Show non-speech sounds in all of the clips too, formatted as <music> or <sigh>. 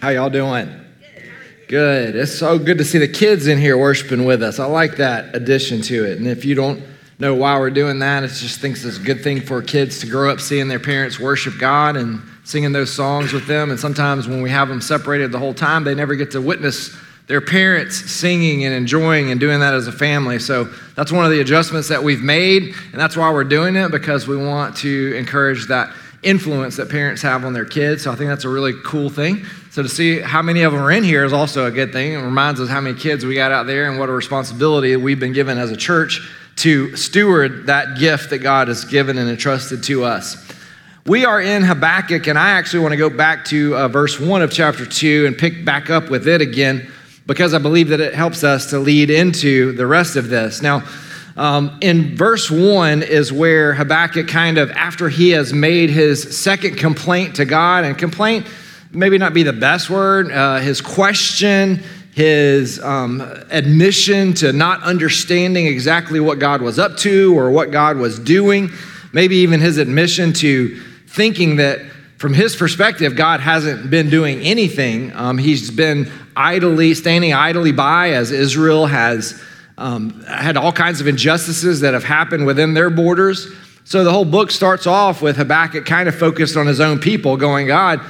How y'all doing? Good. It's so good to see the kids in here worshiping with us. I like that addition to it. And if you don't know why we're doing that, it just thinks it's a good thing for kids to grow up seeing their parents worship God and singing those songs with them. And sometimes when we have them separated the whole time, they never get to witness their parents singing and enjoying and doing that as a family. So that's one of the adjustments that we've made. And that's why we're doing it because we want to encourage that influence that parents have on their kids. So I think that's a really cool thing. So to see how many of them are in here is also a good thing. It reminds us how many kids we got out there and what a responsibility we've been given as a church to steward that gift that God has given and entrusted to us. We are in Habakkuk, and I actually want to go back to uh, verse 1 of chapter 2 and pick back up with it again because I believe that it helps us to lead into the rest of this. Now, um, in verse 1 is where Habakkuk kind of, after he has made his second complaint to God, and complaint maybe not be the best word, uh, his question, his um, admission to not understanding exactly what God was up to or what God was doing, maybe even his admission to thinking that from his perspective, God hasn't been doing anything. Um, he's been idly, standing idly by as Israel has um, had all kinds of injustices that have happened within their borders. So the whole book starts off with Habakkuk kind of focused on his own people, going, God,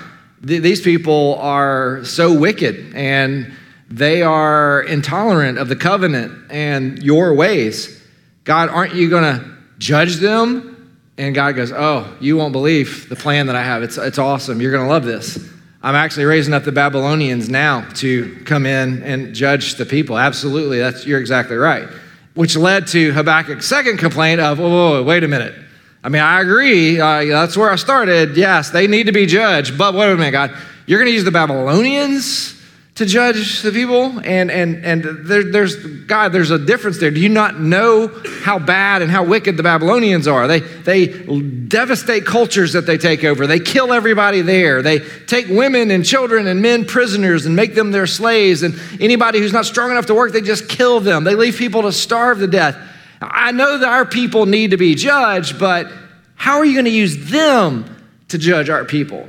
th- these people are so wicked and they are intolerant of the covenant and your ways. God, aren't you going to judge them? And God goes, Oh, you won't believe the plan that I have. It's, it's awesome. You're going to love this. I'm actually raising up the Babylonians now to come in and judge the people. Absolutely, that's you're exactly right. Which led to Habakkuk's second complaint of, whoa wait a minute. I mean, I agree. Uh, that's where I started. Yes, they need to be judged. But wait a minute, God. You're going to use the Babylonians to judge the people and and and there, there's god there's a difference there do you not know how bad and how wicked the babylonians are they they devastate cultures that they take over they kill everybody there they take women and children and men prisoners and make them their slaves and anybody who's not strong enough to work they just kill them they leave people to starve to death i know that our people need to be judged but how are you going to use them to judge our people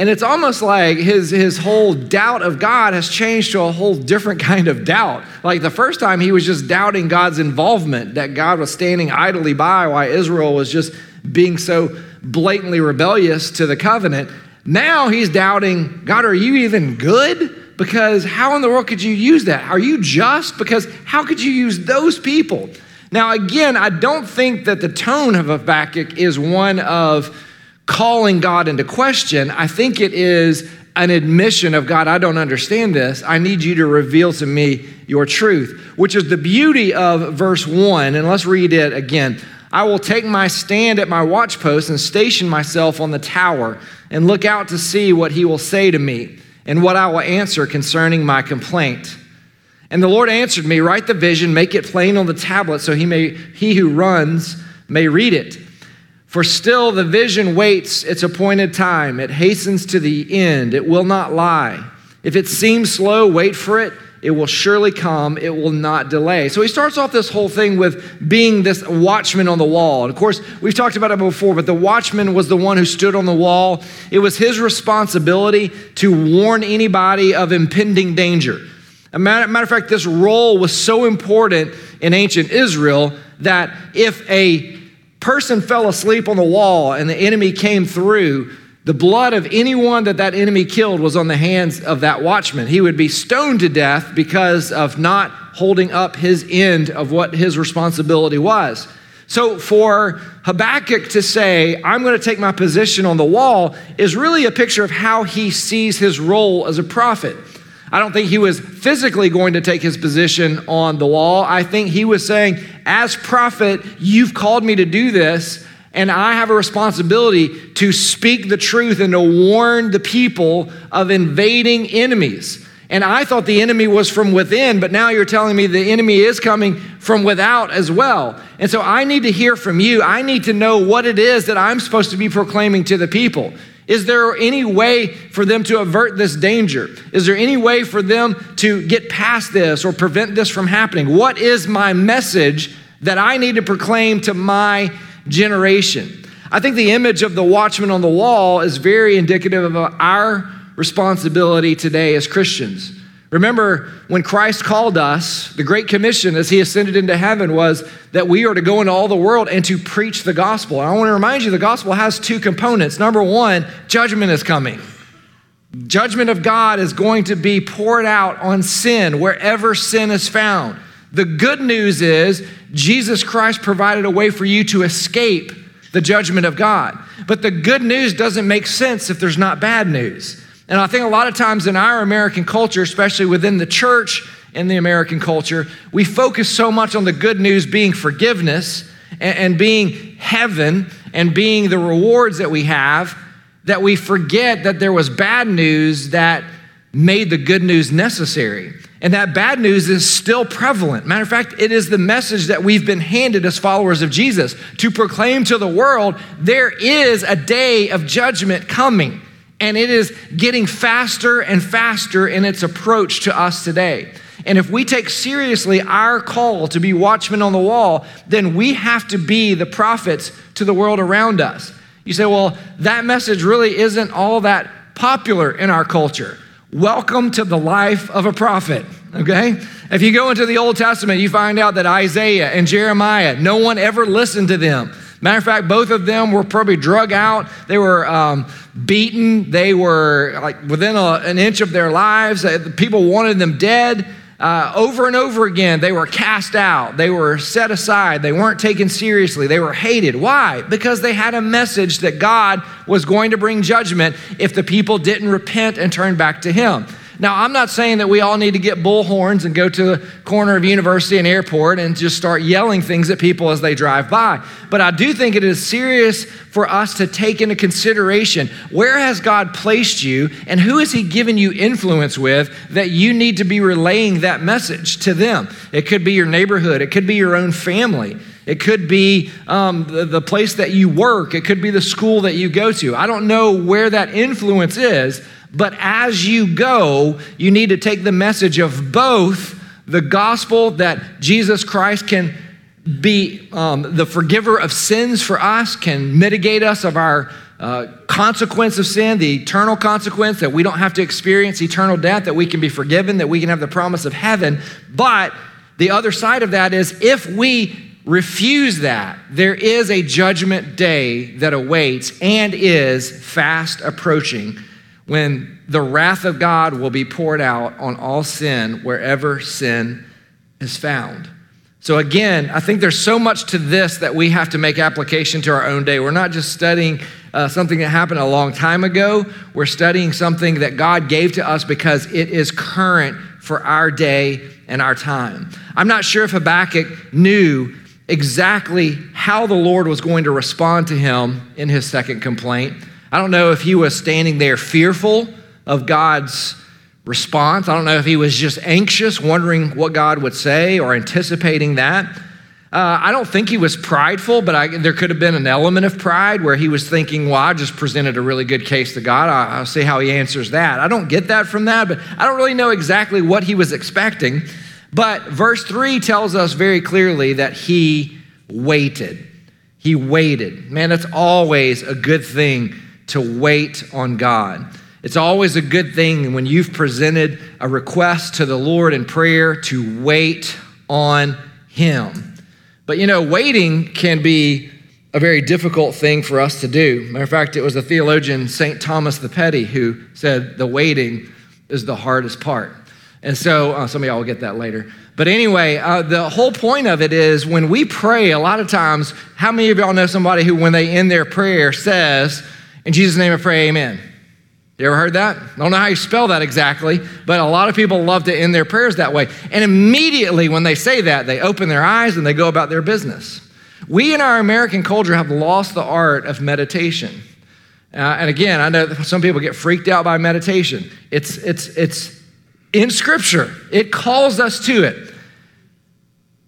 and it's almost like his, his whole doubt of God has changed to a whole different <laughs> kind of doubt. Like the first time, he was just doubting God's involvement, that God was standing idly by while Israel was just being so blatantly rebellious to the covenant. Now he's doubting, God, are you even good? Because how in the world could you use that? Are you just? Because how could you use those people? Now, again, I don't think that the tone of Habakkuk is one of, calling God into question. I think it is an admission of God, I don't understand this. I need you to reveal to me your truth, which is the beauty of verse 1. And let's read it again. I will take my stand at my watchpost and station myself on the tower and look out to see what he will say to me and what I will answer concerning my complaint. And the Lord answered me, Write the vision, make it plain on the tablet so he, may, he who runs may read it. For still the vision waits its appointed time. It hastens to the end. It will not lie. If it seems slow, wait for it. It will surely come. It will not delay. So he starts off this whole thing with being this watchman on the wall. And of course, we've talked about it before, but the watchman was the one who stood on the wall. It was his responsibility to warn anybody of impending danger. A matter, matter of fact, this role was so important in ancient Israel that if a person fell asleep on the wall and the enemy came through, the blood of anyone that that enemy killed was on the hands of that watchman. He would be stoned to death because of not holding up his end of what his responsibility was. So for Habakkuk to say, I'm going to take my position on the wall, is really a picture of how he sees his role as a prophet. I don't think he was physically going to take his position on the wall. I think he was saying, as prophet, you've called me to do this, and I have a responsibility to speak the truth and to warn the people of invading enemies. And I thought the enemy was from within, but now you're telling me the enemy is coming from without as well. And so I need to hear from you. I need to know what it is that I'm supposed to be proclaiming to the people. Is there any way for them to avert this danger? Is there any way for them to get past this or prevent this from happening? What is my message that I need to proclaim to my generation? I think the image of the watchman on the wall is very indicative of our responsibility today as Christians. Remember, when Christ called us, the Great Commission as he ascended into heaven was that we are to go into all the world and to preach the gospel. And I want to remind you the gospel has two components. Number one, judgment is coming. Judgment of God is going to be poured out on sin wherever sin is found. The good news is Jesus Christ provided a way for you to escape the judgment of God. But the good news doesn't make sense if there's not bad news. And I think a lot of times in our American culture, especially within the church in the American culture, we focus so much on the good news being forgiveness and, and being heaven and being the rewards that we have that we forget that there was bad news that made the good news necessary. And that bad news is still prevalent. Matter of fact, it is the message that we've been handed as followers of Jesus to proclaim to the world there is a day of judgment coming and it is getting faster and faster in its approach to us today. And if we take seriously our call to be watchmen on the wall, then we have to be the prophets to the world around us. You say, well, that message really isn't all that popular in our culture. Welcome to the life of a prophet, okay? If you go into the Old Testament, you find out that Isaiah and Jeremiah, no one ever listened to them. Matter of fact, both of them were probably drug out. They were um, beaten. They were like within a, an inch of their lives. Uh, people wanted them dead. Uh, over and over again, they were cast out. They were set aside. They weren't taken seriously. They were hated. Why? Because they had a message that God was going to bring judgment if the people didn't repent and turn back to Him. Now, I'm not saying that we all need to get bullhorns and go to the corner of university and airport and just start yelling things at people as they drive by. But I do think it is serious for us to take into consideration where has God placed you and who has He given you influence with that you need to be relaying that message to them. It could be your neighborhood, it could be your own family. It could be um, the, the place that you work. It could be the school that you go to. I don't know where that influence is, but as you go, you need to take the message of both the gospel that Jesus Christ can be um, the forgiver of sins for us, can mitigate us of our uh, consequence of sin, the eternal consequence that we don't have to experience eternal death, that we can be forgiven, that we can have the promise of heaven. But the other side of that is if we refuse that, there is a judgment day that awaits and is fast approaching when the wrath of God will be poured out on all sin wherever sin is found. So, again, I think there's so much to this that we have to make application to our own day. We're not just studying uh, something that happened a long time ago, we're studying something that God gave to us because it is current for our day and our time. I'm not sure if Habakkuk knew exactly how the Lord was going to respond to him in his second complaint. I don't know if he was standing there fearful of God's response. I don't know if he was just anxious, wondering what God would say or anticipating that. Uh, I don't think he was prideful, but I, there could have been an element of pride where he was thinking, well, I just presented a really good case to God. I'll, I'll see how he answers that. I don't get that from that, but I don't really know exactly what he was expecting. But verse 3 tells us very clearly that he waited. He waited. Man, that's always a good thing to wait on God. It's always a good thing when you've presented a request to the Lord in prayer to wait on Him. But you know, waiting can be a very difficult thing for us to do. Matter of fact, it was the theologian St. Thomas the Petty who said the waiting is the hardest part. And so, uh, some of y'all will get that later. But anyway, uh, the whole point of it is when we pray, a lot of times, how many of y'all know somebody who, when they end their prayer, says, in Jesus' name I pray, amen. You ever heard that? I don't know how you spell that exactly, but a lot of people love to end their prayers that way. And immediately when they say that, they open their eyes and they go about their business. We in our American culture have lost the art of meditation. Uh, and again, I know some people get freaked out by meditation. It's, it's, it's in Scripture, it calls us to it.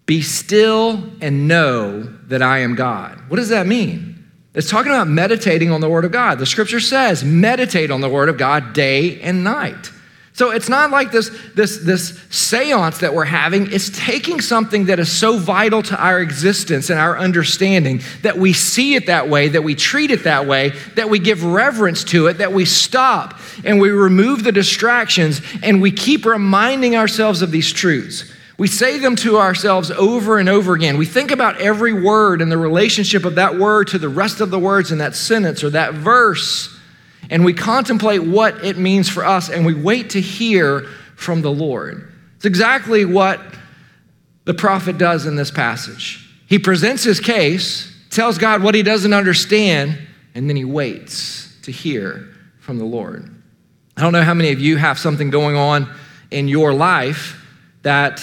Be still and know that I am God. What does that mean? It's talking about meditating on the Word of God. The scripture says, meditate on the Word of God day and night. So it's not like this, this, this seance that we're having. It's taking something that is so vital to our existence and our understanding that we see it that way, that we treat it that way, that we give reverence to it, that we stop and we remove the distractions and we keep reminding ourselves of these truths. We say them to ourselves over and over again. We think about every word and the relationship of that word to the rest of the words in that sentence or that verse and we contemplate what it means for us and we wait to hear from the Lord. It's exactly what the prophet does in this passage. He presents his case, tells God what he doesn't understand, and then he waits to hear from the Lord. I don't know how many of you have something going on in your life that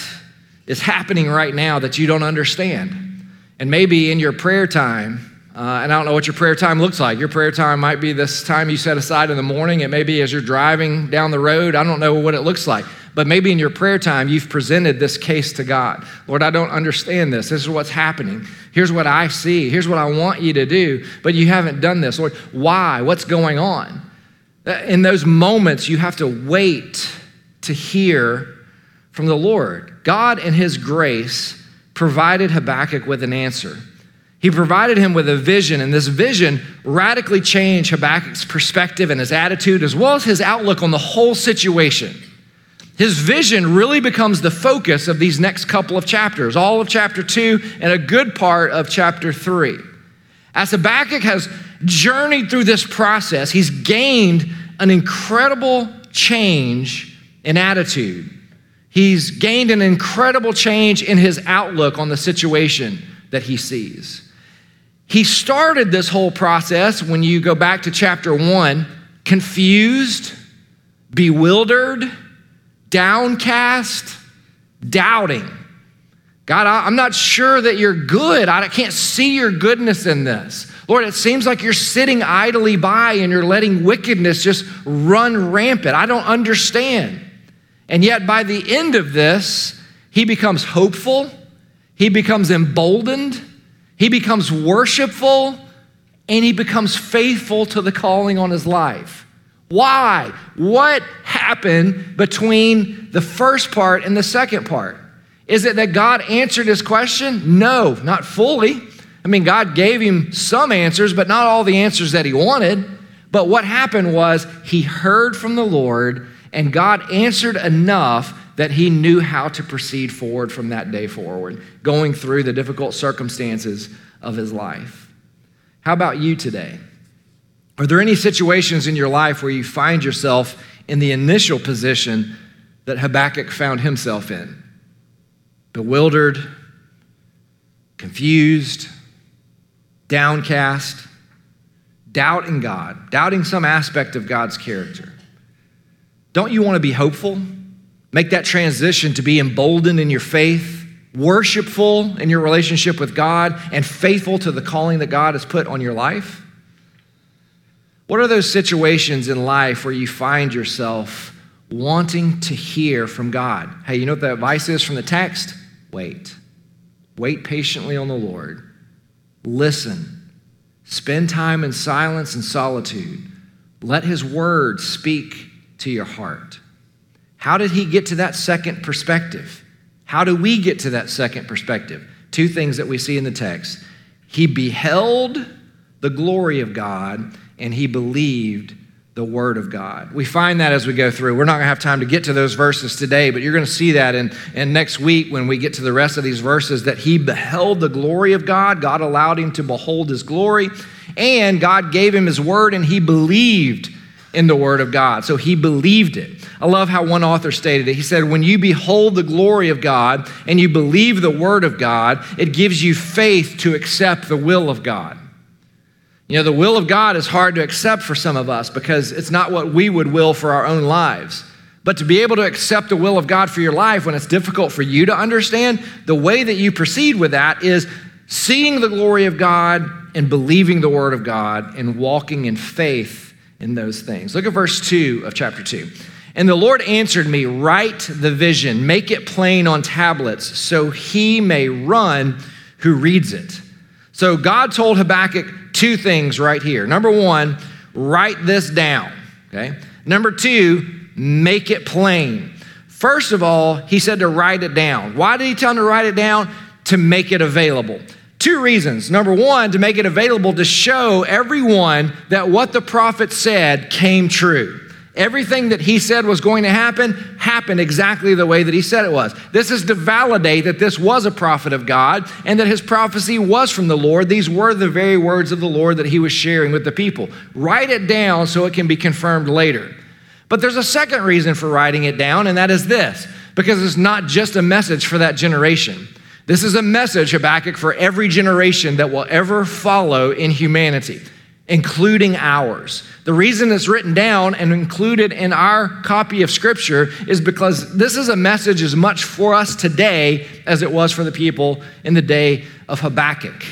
is happening right now that you don't understand. And maybe in your prayer time, uh, and I don't know what your prayer time looks like. Your prayer time might be this time you set aside in the morning. It may be as you're driving down the road. I don't know what it looks like. But maybe in your prayer time, you've presented this case to God. Lord, I don't understand this. This is what's happening. Here's what I see. Here's what I want you to do. But you haven't done this. Lord, why? What's going on? Uh, in those moments, you have to wait to hear from the Lord. God, in His grace, provided Habakkuk with an answer. He provided him with a vision, and this vision radically changed Habakkuk's perspective and his attitude, as well as his outlook on the whole situation. His vision really becomes the focus of these next couple of chapters, all of chapter two and a good part of chapter three. As Habakkuk has journeyed through this process, he's gained an incredible change in attitude. He's gained an incredible change in his outlook on the situation that he sees. He started this whole process when you go back to chapter one, confused, bewildered, downcast, doubting. God, I'm not sure that you're good. I can't see your goodness in this. Lord, it seems like you're sitting idly by and you're letting wickedness just run rampant. I don't understand. And yet, by the end of this, he becomes hopeful, he becomes emboldened, he becomes worshipful and he becomes faithful to the calling on his life. Why? What happened between the first part and the second part? Is it that God answered his question? No, not fully. I mean, God gave him some answers, but not all the answers that he wanted. But what happened was he heard from the Lord, and God answered enough that he knew how to proceed forward from that day forward, going through the difficult circumstances of his life. How about you today? Are there any situations in your life where you find yourself in the initial position that Habakkuk found himself in? Bewildered, confused, downcast, doubting God, doubting some aspect of God's character. Don't you want to be hopeful? Make that transition to be emboldened in your faith, worshipful in your relationship with God, and faithful to the calling that God has put on your life? What are those situations in life where you find yourself wanting to hear from God? Hey, you know what the advice is from the text? Wait. Wait patiently on the Lord. Listen. Spend time in silence and solitude. Let His word speak to your heart. How did he get to that second perspective? How do we get to that second perspective? Two things that we see in the text. He beheld the glory of God and he believed the word of God. We find that as we go through. We're not going to have time to get to those verses today, but you're going to see that in, in next week when we get to the rest of these verses that he beheld the glory of God. God allowed him to behold his glory, and God gave him his word, and he believed in the word of God. So he believed it. I love how one author stated it. He said, When you behold the glory of God and you believe the word of God, it gives you faith to accept the will of God. You know, the will of God is hard to accept for some of us because it's not what we would will for our own lives. But to be able to accept the will of God for your life when it's difficult for you to understand, the way that you proceed with that is seeing the glory of God and believing the word of God and walking in faith in those things. Look at verse 2 of chapter 2. And the Lord answered me, Write the vision, make it plain on tablets, so he may run who reads it. So God told Habakkuk two things right here. Number one, write this down. Okay. Number two, make it plain. First of all, he said to write it down. Why did he tell him to write it down? To make it available. Two reasons. Number one, to make it available to show everyone that what the prophet said came true. Everything that he said was going to happen happened exactly the way that he said it was. This is to validate that this was a prophet of God and that his prophecy was from the Lord. These were the very words of the Lord that he was sharing with the people. Write it down so it can be confirmed later. But there's a second reason for writing it down, and that is this because it's not just a message for that generation. This is a message, Habakkuk, for every generation that will ever follow in humanity, including ours. The reason it's written down and included in our copy of Scripture is because this is a message as much for us today as it was for the people in the day of Habakkuk.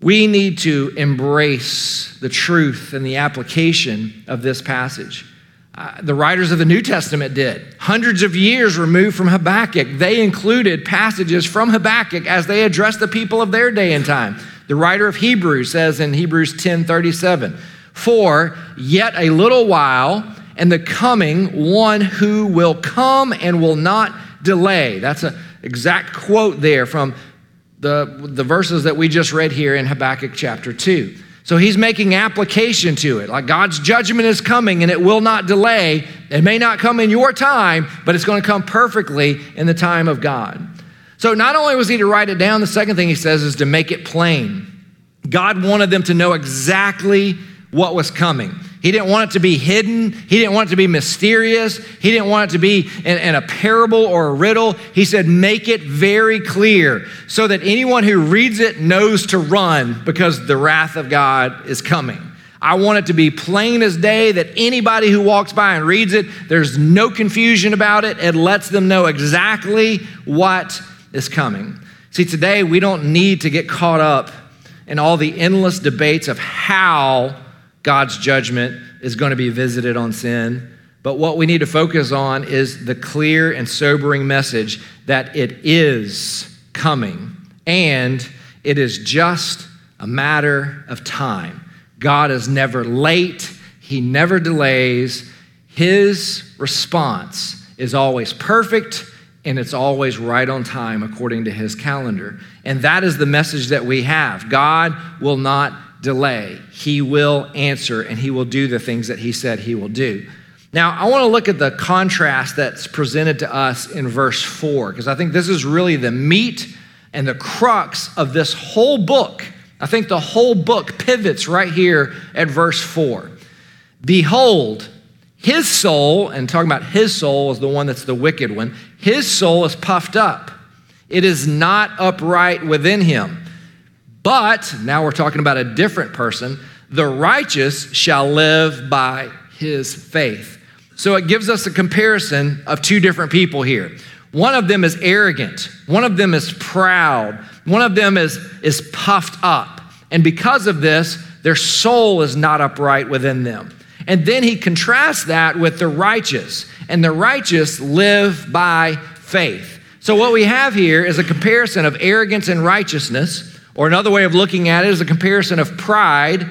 We need to embrace the truth and the application of this passage. Uh, the writers of the New Testament did. Hundreds of years removed from Habakkuk, they included passages from Habakkuk as they addressed the people of their day and time. The writer of Hebrews says in Hebrews 10 37, For yet a little while, and the coming one who will come and will not delay. That's an exact quote there from the, the verses that we just read here in Habakkuk chapter 2. So he's making application to it. Like God's judgment is coming and it will not delay. It may not come in your time, but it's going to come perfectly in the time of God. So not only was he to write it down, the second thing he says is to make it plain. God wanted them to know exactly what was coming. He didn't want it to be hidden. He didn't want it to be mysterious. He didn't want it to be in, in, a parable or a riddle. He said, make it very clear so that anyone who reads it knows to run because the wrath of God is coming. I want it to be plain as day that anybody who walks by and reads it, there's no confusion about it. It lets them know exactly what is coming. See, today we don't need to get caught up in all the endless debates of how God's judgment is going to be visited on sin. But what we need to focus on is the clear and sobering message that it is coming and it is just a matter of time. God is never late, He never delays. His response is always perfect and it's always right on time according to His calendar. And that is the message that we have. God will not delay. He will answer and he will do the things that he said he will do. Now, I want to look at the contrast that's presented to us in verse 4, because I think this is really the meat and the crux of this whole book. I think the whole book pivots right here at verse 4. Behold, his soul, and talking about his soul is the one that's the wicked one, his soul is puffed up. It is not upright within him. But now we're talking about a different person. The righteous shall live by his faith. So it gives us a comparison of two different people here. One of them is arrogant, one of them is proud, one of them is, is puffed up. And because of this, their soul is not upright within them. And then he contrasts that with the righteous, and the righteous live by faith. So what we have here is a comparison of arrogance and righteousness or another way of looking at it is a comparison of pride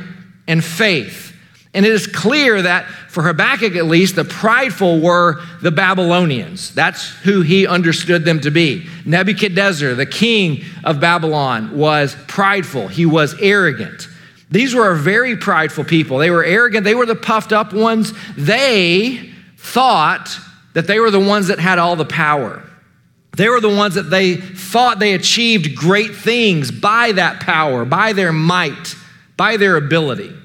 and faith. And it is clear that for Habakkuk at least, the prideful were the Babylonians. That's who he understood them to be. Nebuchadnezzar, the king of Babylon, was prideful, he was arrogant. These were a very prideful people. They were arrogant, they were the puffed up ones. They thought that they were the ones that had all the power. They were the ones that they thought they achieved great things by that power, by their might, by their ability.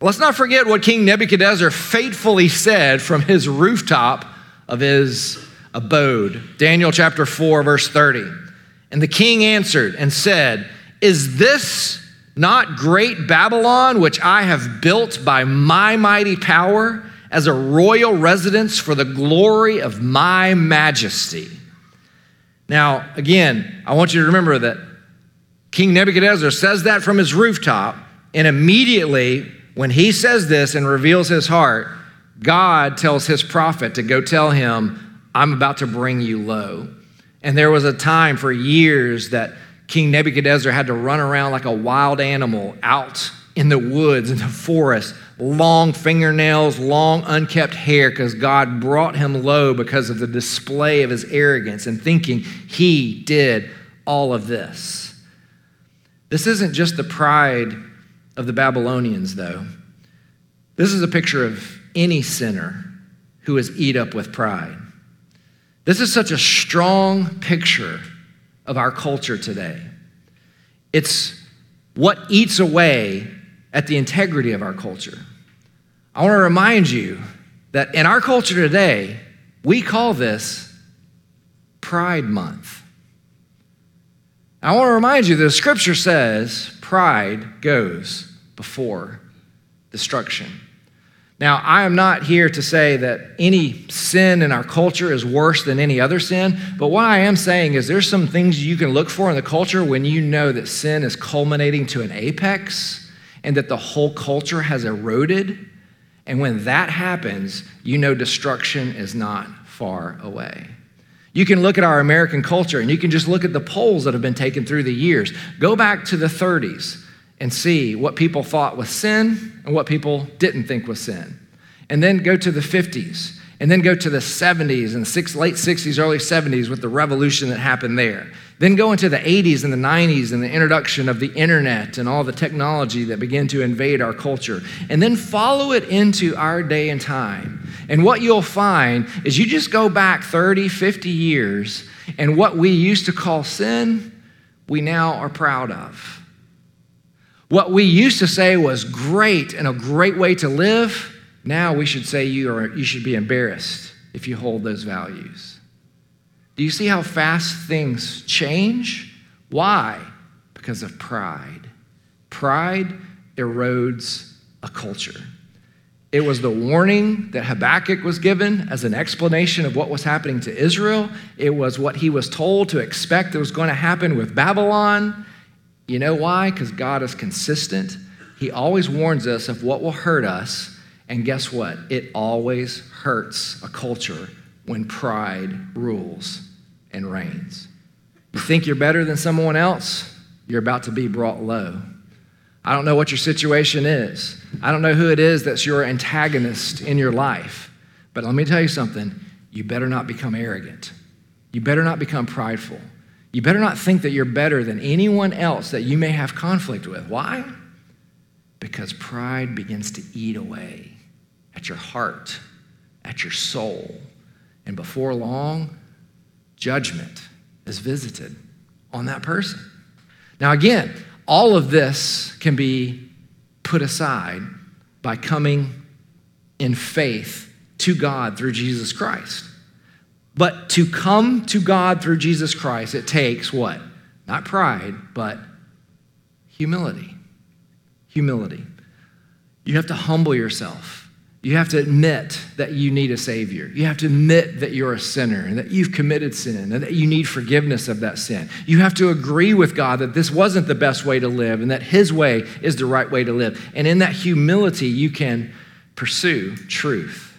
Let's not forget what King Nebuchadnezzar faithfully said from his rooftop of his abode. Daniel chapter 4, verse 30. And the king answered and said, Is this not great Babylon, which I have built by my mighty power as a royal residence for the glory of my majesty? Now, again, I want you to remember that King Nebuchadnezzar says that from his rooftop, and immediately when he says this and reveals his heart, God tells his prophet to go tell him, I'm about to bring you low. And there was a time for years that King Nebuchadnezzar had to run around like a wild animal out in the woods, in the forest, long fingernails, long unkept hair, because God brought him low because of the display of his arrogance and thinking he did all of this. This isn't just the pride of the Babylonians, though. This is a picture of any sinner who is eat up with pride. This is such a strong picture of our culture today. It's what eats away at the integrity of our culture. I want to remind you that in our culture today, we call this Pride Month. I want to remind you that the scripture says pride goes before destruction. Now, I am not here to say that any sin in our culture is worse than any other sin, but what I am saying is there's some things you can look for in the culture when you know that sin is culminating to an apex and that the whole culture has eroded. And when that happens, you know destruction is not far away. You can look at our American culture and you can just look at the polls that have been taken through the years. Go back to the 30s and see what people thought was sin and what people didn't think was sin. And then go to the 50s, and then go to the 70s and six, late 60s, early 70s with the revolution that happened there. Then go into the 80s and the 90s and the introduction of the internet and all the technology that began to invade our culture. And then follow it into our day and time. And what you'll find is you just go back 30, 50 years, and what we used to call sin, we now are proud of. What we used to say was great and a great way to live, now we should say you, are, you should be embarrassed if you hold those values. Do you see how fast things change? Why? Because of pride. Pride erodes a culture. It was the warning that Habakkuk was given as an explanation of what was happening to Israel. It was what he was told to expect that was going to happen with Babylon. You know why? Because God is consistent. He always warns us of what will hurt us. And guess what? It always hurts a culture when pride rules and reigns. You think you're better than someone else? You're about to be brought low. I don't know what your situation is. I don't know who it is that's your antagonist in your life. But let me tell you something you better not become arrogant. You better not become prideful. You better not think that you're better than anyone else that you may have conflict with. Why? Because pride begins to eat away at your heart, at your soul. And before long, judgment is visited on that person. Now, again, all of this can be put aside by coming in faith to God through Jesus Christ. But to come to God through Jesus Christ, it takes what? Not pride, but humility. Humility. You have to humble yourself. You have to admit that you need a Savior. You have to admit that you're a sinner and that you've committed sin and that you need forgiveness of that sin. You have to agree with God that this wasn't the best way to live and that His way is the right way to live. And in that humility, you can pursue truth.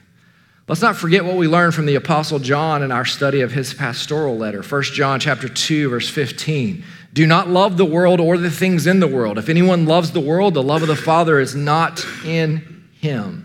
Let's not forget what we learned from the apostle John in our study of his pastoral letter. 1 John chapter 2 verse 15. Do not love the world or the things in the world. If anyone loves the world, the love of the Father is not in him.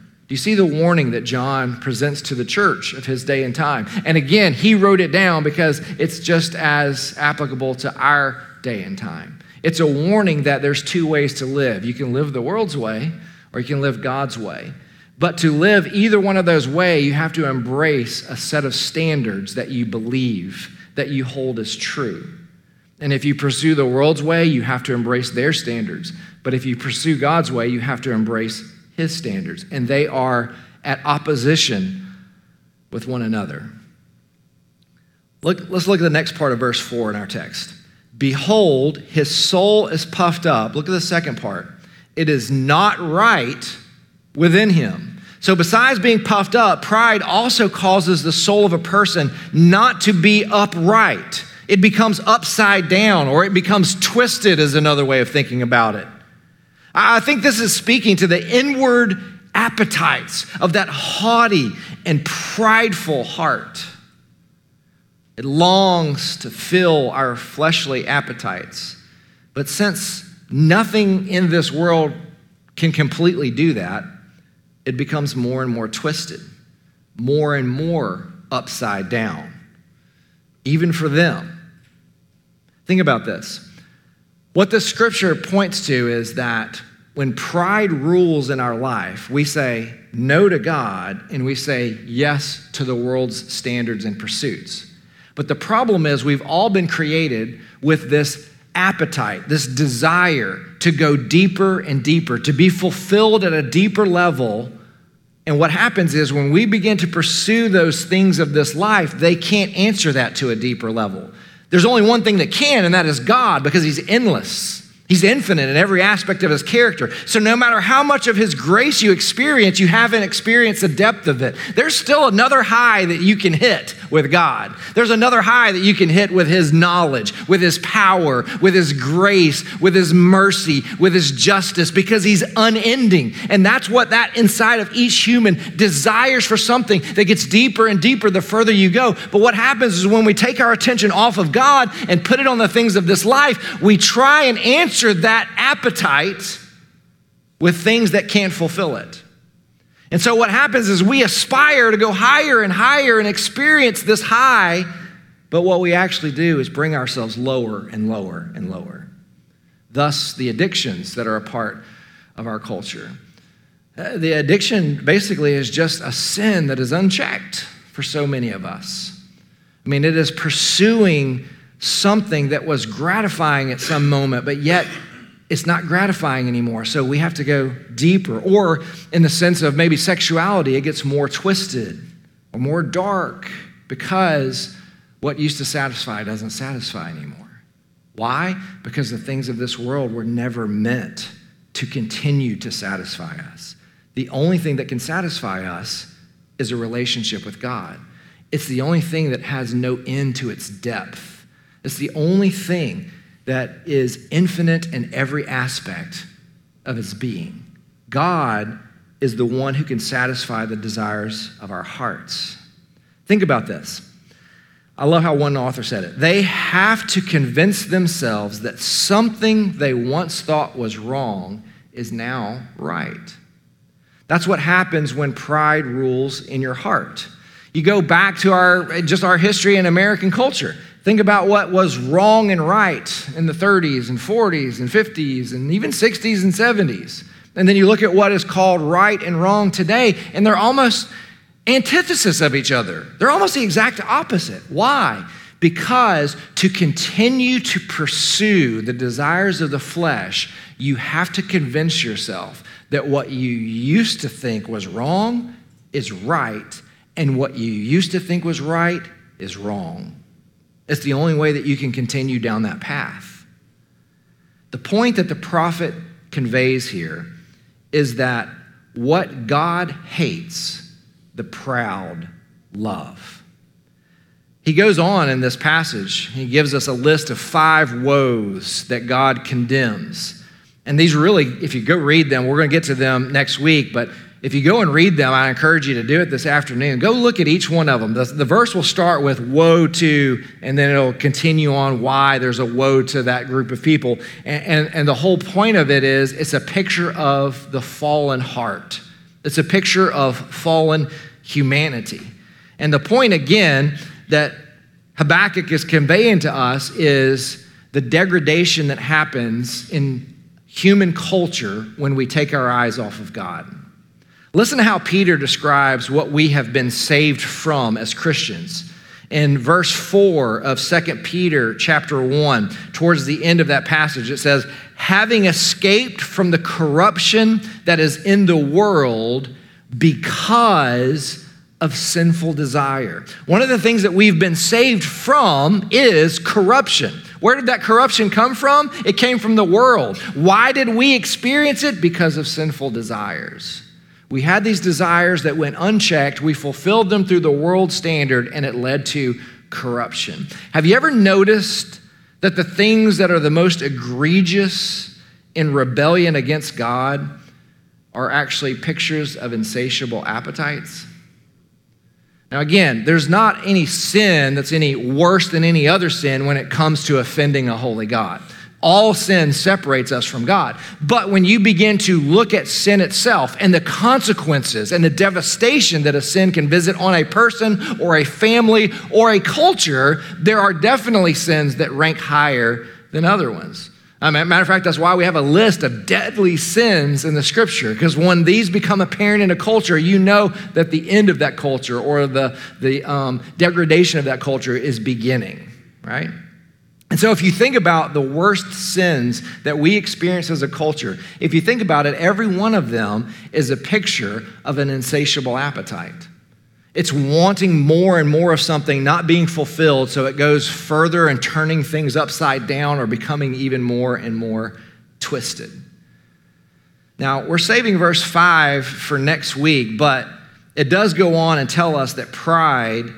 Do you see the warning that John presents to the church of his day and time? And again, he wrote it down because it's just as applicable to our day and time. It's a warning that there's two ways to live. You can live the world's way or you can live God's way. But to live either one of those ways, you have to embrace a set of standards that you believe, that you hold as true. And if you pursue the world's way, you have to embrace their standards. But if you pursue God's way, you have to embrace his standards. And they are at opposition with one another. Look, let's look at the next part of verse 4 in our text. Behold, his soul is puffed up. Look at the second part. It is not right within him. So, besides being puffed up, pride also causes the soul of a person not to be upright it becomes upside down or it becomes twisted, is another way of thinking about it. I think this is speaking to the inward appetites of that haughty and prideful heart. It longs to fill our fleshly appetites. But since nothing in this world can completely do that, it becomes more and more twisted, more and more upside down, even for them. Think about this. What the scripture points to is that when pride rules in our life, we say no to God and we say yes to the world's standards and pursuits. But the problem is, we've all been created with this appetite, this desire to go deeper and deeper, to be fulfilled at a deeper level. And what happens is when we begin to pursue those things of this life, they can't answer that to a deeper level. There's only one thing that can, and that is God, because He's endless. He's infinite in every aspect of his character. So, no matter how much of his grace you experience, you haven't experienced the depth of it. There's still another high that you can hit with God. There's another high that you can hit with his knowledge, with his power, with his grace, with his mercy, with his justice, because he's unending. And that's what that inside of each human desires for something that gets deeper and deeper the further you go. But what happens is when we take our attention off of God and put it on the things of this life, we try and answer that appetite with things that can't fulfill it. And so what happens is we aspire to go higher and higher and experience this high, but what we actually do is bring ourselves lower and lower and lower. Thus, the addictions that are a part of our culture. Uh, the addiction basically is just a sin that is unchecked for so many of us. I mean, it is pursuing something that was gratifying at some moment, but yet it's not gratifying anymore. So we have to go deeper. Or in the sense of maybe sexuality, it gets more twisted or more dark because what used to satisfy doesn't satisfy anymore. Why? Because the things of this world were never meant to continue to satisfy us. The only thing that can satisfy us is a relationship with God. It's the only thing that has no end to its depth. It's the only thing that is infinite in every aspect of its being. God is the one who can satisfy the desires of our hearts. Think about this. I love how one author said it. They have to convince themselves that something they once thought was wrong is now right. That's what happens when pride rules in your heart. You go back to our just our history in American culture. Think about what was wrong and right in the 30s and 40s and 50s and even 60s and 70s. And then you look at what is called right and wrong today, and they're almost antithesis of each other. They're almost the exact opposite. Why? Because to continue to pursue the desires of the flesh, you have to convince yourself that what you used to think was wrong is right, and what you used to think was right is wrong. It's the only way that you can continue down that path. The point that the prophet conveys here is that what God hates, the proud love. He goes on in this passage, he gives us a list of five woes that God condemns. And these really, if you go read them, we're going to get to them next week, but if you go and read them, I encourage you to do it this afternoon. Go look at each one of them. The, the, verse will start with woe to, and then it'll continue on why there's a woe to that group of people. And, and, and the whole point of it is it's a picture of the fallen heart, it's a picture of fallen humanity. And the point, again, that Habakkuk is conveying to us is the degradation that happens in human culture when we take our eyes off of God. Listen to how Peter describes what we have been saved from as Christians. In verse 4 of 2 Peter chapter 1, towards the end of that passage, it says, having escaped from the corruption that is in the world because of sinful desire. One of the things that we've been saved from is corruption. Where did that corruption come from? It came from the world. Why did we experience it? Because of sinful desires. We had these desires that went unchecked. We fulfilled them through the world standard, and it led to corruption. Have you ever noticed that the things that are the most egregious in rebellion against God are actually pictures of insatiable appetites? Now, again, there's not any sin that's any worse than any other sin when it comes to offending a holy God. All sin separates us from God. But when you begin to look at sin itself and the consequences and the devastation that a sin can visit on a person or a family or a culture, there are definitely sins that rank higher than other ones. matter of fact, that's why we have a list of deadly sins in the scripture, because when these become apparent in a culture, you know that the end of that culture or the, the um, degradation of that culture is beginning, right? And so, if you think about the worst sins that we experience as a culture, if you think about it, every one of them is a picture of an insatiable appetite. It's wanting more and more of something, not being fulfilled, so it goes further and turning things upside down or becoming even more and more twisted. Now, we're saving verse 5 for next week, but it does go on and tell us that pride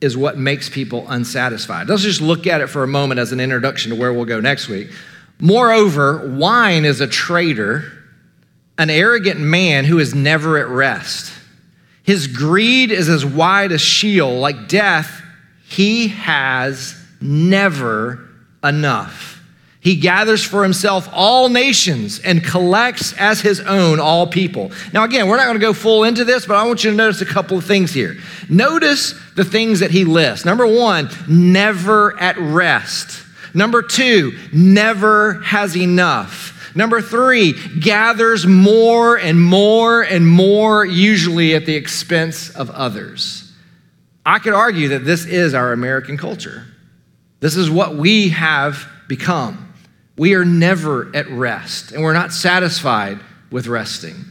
is what makes people unsatisfied. Let's just look at it for a moment as an introduction to where we'll go next week. Moreover, wine is a traitor, an arrogant man who is never at rest. His greed is as wide as Sheol, like death, he has never enough. He gathers for himself all nations and collects as his own all people. Now, again, we're not going to go full into this, but I want you to notice a couple of things here. Notice the things that he lists. Number one, never at rest. Number two, never has enough. Number three, gathers more and more and more, usually at the expense of others. I could argue that this is our American culture. This is what we have become. We are never at rest, and we're not satisfied with resting.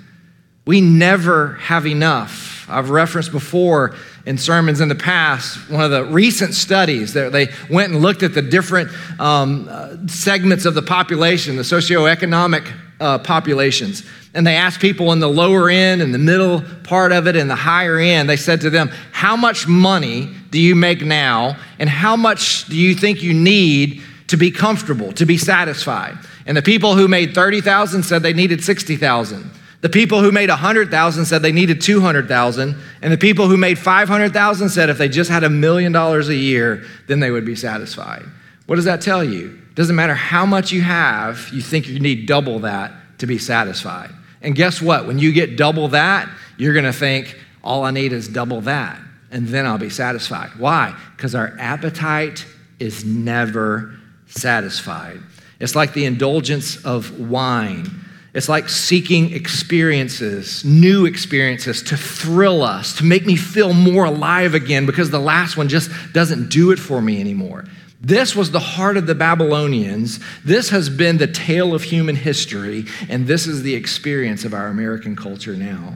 We never have enough. I've referenced before in sermons in the past one of the recent studies that they went and looked at the different um, uh, segments of the population, the socioeconomic uh, populations. And they asked people in the lower end and the middle part of it and the higher end, they said to them, How much money do you make now? And how much do you think you need to be comfortable, to be satisfied. And the people who made 30,000 said they needed 60,000. The people who made 100,000 said they needed 200,000, and the people who made 500,000 said if they just had a million dollars a year, then they would be satisfied. What does that tell you? Doesn't matter how much you have, you think you need double that to be satisfied. And guess what? When you get double that, you're going to think all I need is double that, and then I'll be satisfied. Why? Because our appetite is never satisfied. It's like the indulgence of wine. It's like seeking experiences, new experiences to thrill us, to make me feel more alive again because the last one just doesn't do it for me anymore. This was the heart of the Babylonians. This has been the tale of human history, and this is the experience of our American culture now.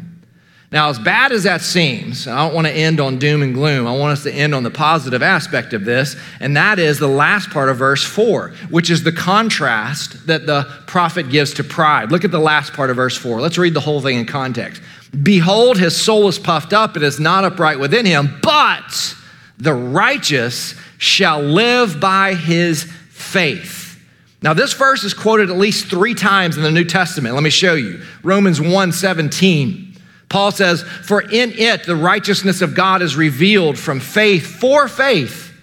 Now, as bad as that seems, I don't want to end on doom and gloom. I want us to end on the positive aspect of this, and that is the last part of verse 4, which is the contrast that the prophet gives to pride. Look at the last part of verse 4. Let's read the whole thing in context. Behold, his soul is puffed up, it is not upright within him, but the righteous shall live by his faith. Now, this verse is quoted at least three times in the New Testament. Let me show you. Romans 1 17. Paul says, For in it the righteousness of God is revealed from faith for faith.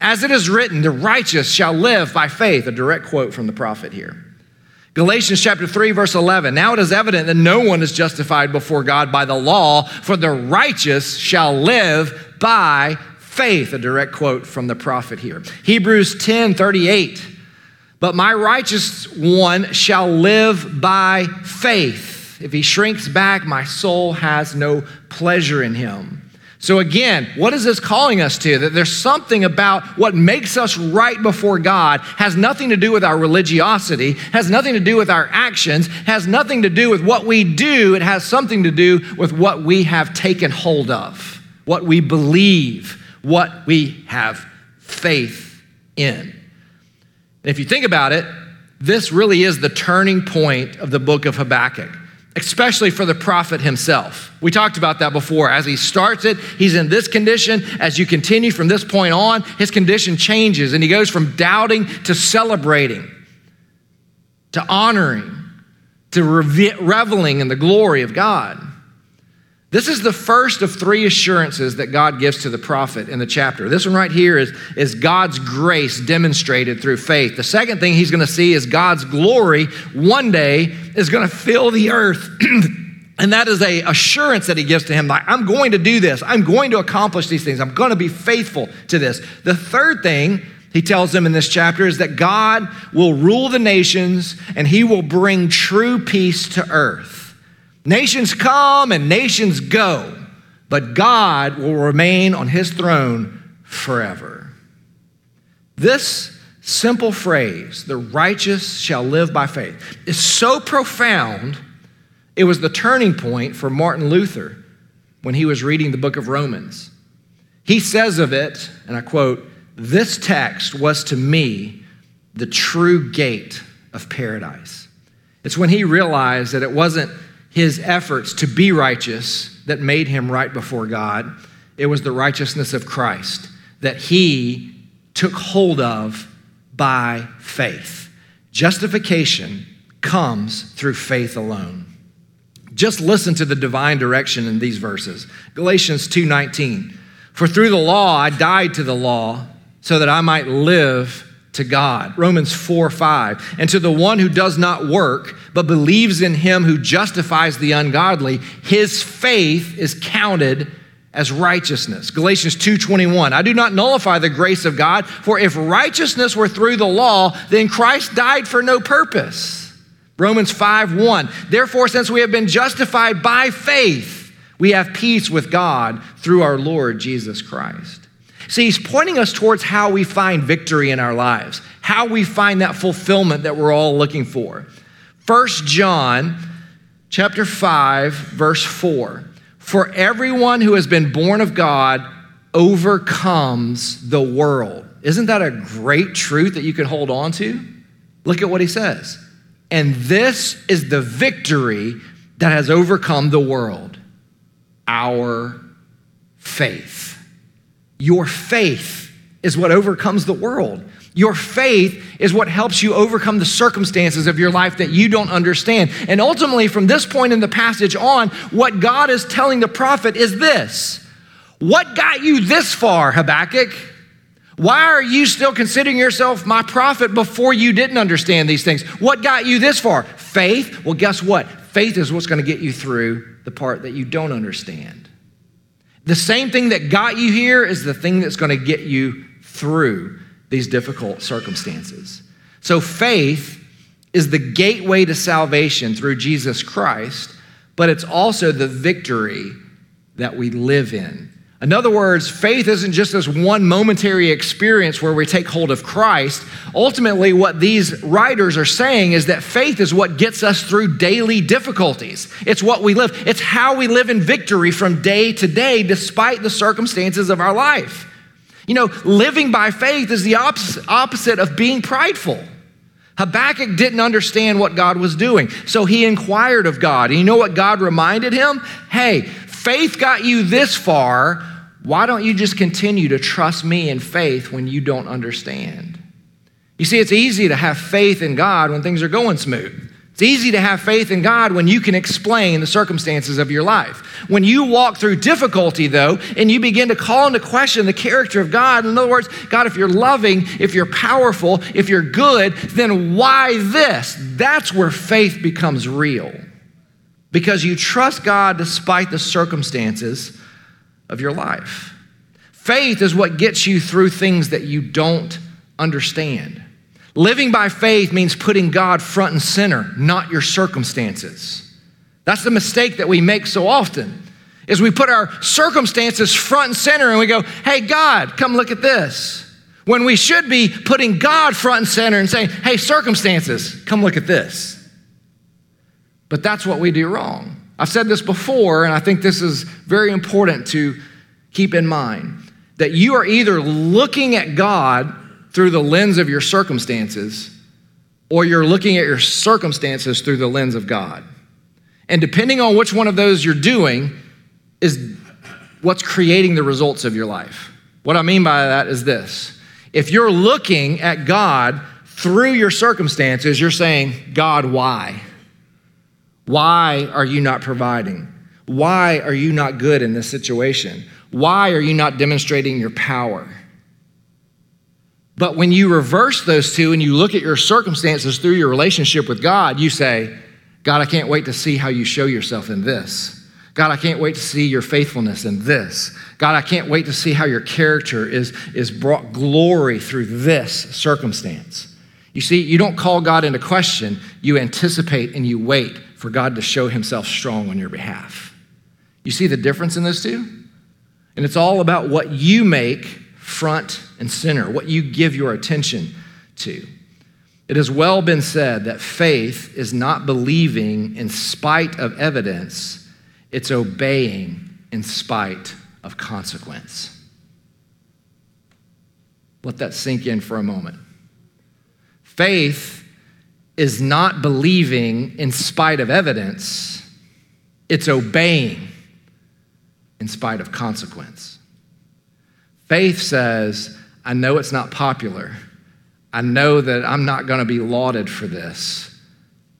As it is written, the righteous shall live by faith. A direct quote from the prophet here. Galatians chapter 3, verse 11. Now it is evident that no one is justified before God by the law, for the righteous shall live by faith. A direct quote from the prophet here. Hebrews 10, 38. But my righteous one shall live by faith. If he shrinks back, my soul has no pleasure in him. So, again, what is this calling us to? That there's something about what makes us right before God, has nothing to do with our religiosity, has nothing to do with our actions, has nothing to do with what we do. It has something to do with what we have taken hold of, what we believe, what we have faith in. And if you think about it, this really is the turning point of the book of Habakkuk. Especially for the prophet himself. We talked about that before. As he starts it, he's in this condition. As you continue from this point on, his condition changes and he goes from doubting to celebrating, to honoring, to reveling in the glory of God. This is the first of three assurances that God gives to the prophet in the chapter. This one right here is, is God's grace demonstrated through faith. The second thing he's going to see is God's glory one day is going to fill the earth. <clears throat> and that is a assurance that he gives to him like i'm going to do this i'm going to accomplish these things i'm going to be faithful to this the third thing he tells them in this chapter is that god will rule the nations and he will bring true peace to earth Nations come and nations go, but God will remain on his throne forever. This simple phrase, the righteous shall live by faith, is so profound, it was the turning point for Martin Luther when he was reading the book of Romans. He says of it, and I quote, This text was to me the true gate of paradise. It's when he realized that it wasn't his efforts to be righteous that made him right before God. It was the righteousness of Christ that he took hold of by faith. Justification comes through faith alone. Just listen to the divine direction in these verses. Galatians 2:19. For through the law I died to the law so that I might live to God. Romans 4 5. And to the one who does not work, but believes in him who justifies the ungodly, his faith is counted as righteousness. Galatians 2:21. I do not nullify the grace of God, for if righteousness were through the law, then Christ died for no purpose. Romans 5:1. Therefore, since we have been justified by faith, we have peace with God through our Lord Jesus Christ. See, he's pointing us towards how we find victory in our lives, how we find that fulfillment that we're all looking for. First John chapter 5 verse 4. For everyone who has been born of God overcomes the world. Isn't that a great truth that you can hold on to? Look at what he says. And this is the victory that has overcome the world our faith. Your faith is what overcomes the world. Your faith is what helps you overcome the circumstances of your life that you don't understand. And ultimately, from this point in the passage on, what God is telling the prophet is this What got you this far, Habakkuk? Why are you still considering yourself my prophet before you didn't understand these things? What got you this far? Faith? Well, guess what? Faith is what's going to get you through the part that you don't understand. The same thing that got you here is the thing that's going to get you through these difficult circumstances. So, faith is the gateway to salvation through Jesus Christ, but it's also the victory that we live in in other words, faith isn't just this one momentary experience where we take hold of Christ. Ultimately, what these writers are saying is that faith is what gets us through daily difficulties. It's what we live, it's how we live in victory from day to day, despite the circumstances of our life. You know, living by faith is the opposite of being prideful. Habakkuk didn't understand what God was doing, so he inquired of God. And you know what God reminded him? Hey, faith got you this far. Why don't you just continue to trust me in faith when you don't understand? You see, it's easy to have faith in God when things are going smooth. It's easy to have faith in God when you can explain the circumstances of your life. When you walk through difficulty, though, and you begin to call into question the character of God, in other words, God, if you're loving, if you're powerful, if you're good, then why this? That's where faith becomes real. Because you trust God despite the circumstances of your life. Faith is what gets you through things that you don't understand. Living by faith means putting God front and center, not your circumstances. That's the mistake that we make so often. Is we put our circumstances front and center and we go, "Hey God, come look at this." When we should be putting God front and center and saying, "Hey circumstances, come look at this." But that's what we do wrong. I've said this before, and I think this is very important to keep in mind that you are either looking at God through the lens of your circumstances, or you're looking at your circumstances through the lens of God. And depending on which one of those you're doing, is what's creating the results of your life. What I mean by that is this if you're looking at God through your circumstances, you're saying, God, why? Why are you not providing? Why are you not good in this situation? Why are you not demonstrating your power? But when you reverse those two and you look at your circumstances through your relationship with God, you say, God, I can't wait to see how you show yourself in this. God, I can't wait to see your faithfulness in this. God, I can't wait to see how your character is, is brought glory through this circumstance. You see, you don't call God into question, you anticipate and you wait for God to show himself strong on your behalf. You see the difference in those two? And it's all about what you make front and center, what you give your attention to. It has well been said that faith is not believing in spite of evidence it's obeying in spite of consequence. Let that sink in for a moment. Faith is not believing in spite of evidence, it's obeying in spite of consequence. Faith says, I know it's not popular. I know that I'm not going to be lauded for this,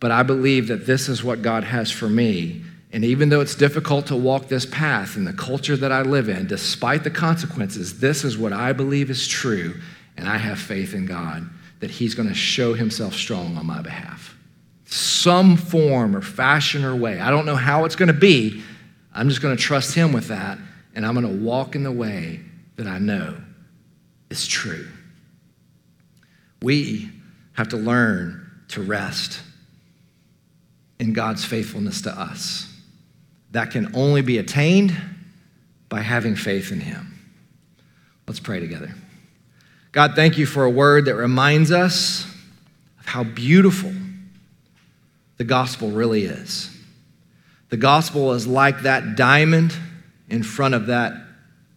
but I believe that this is what God has for me. And even though it's difficult to walk this path in the culture that I live in, despite the consequences, this is what I believe is true. And I have faith in God that He's going to show Himself strong on my behalf. Some form or fashion or way. I don't know how it's going to be. I'm just going to trust Him with that. And I'm going to walk in the way that I know is true. We have to learn to rest in God's faithfulness to us that can only be attained by having faith in Him. Let's pray together. God, thank you for a word that reminds us of how beautiful the gospel really is. The gospel is like that diamond in front of that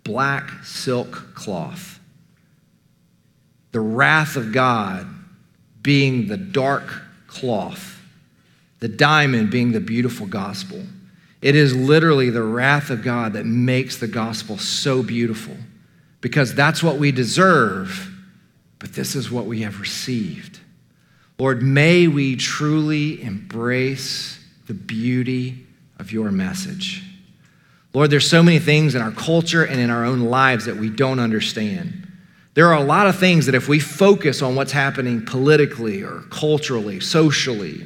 black silk cloth. The wrath of God being the dark cloth, the diamond being the beautiful gospel. It is literally the wrath of God that makes the gospel so beautiful because that's what we deserve, but this is what we have received. Lord, may we truly embrace the beauty of your message. Lord, there's so many things in our culture and in our own lives that we don't understand. There are a lot of things that if we focus on what's happening politically or culturally, socially,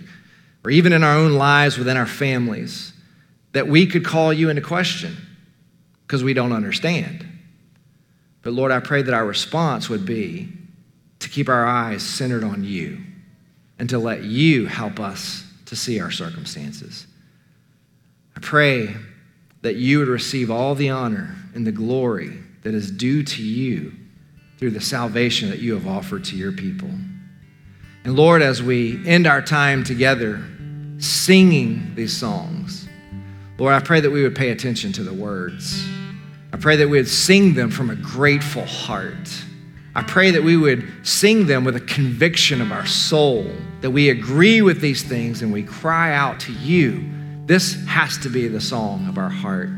or even in our own lives within our families, that we could call you into question because we don't understand. But Lord, I pray that our response would be to keep our eyes centered on you and to let you help us to see our circumstances. I pray that you would receive all the honor and the glory that is due to you through the salvation that you have offered to your people. And Lord, as we end our time together singing these songs, Lord, I pray that we would pay attention to the words. I pray that we would sing them from a grateful heart. I pray that we would sing them with a conviction of our soul, that we agree with these things and we cry out to you. This has to be the song of our heart,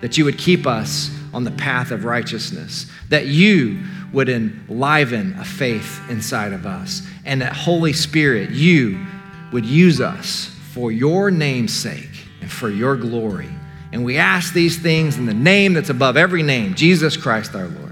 that you would keep us on the path of righteousness, that you would enliven a faith inside of us, and that Holy Spirit, you would use us for your name's sake and for your glory. And we ask these things in the name that's above every name, Jesus Christ our Lord.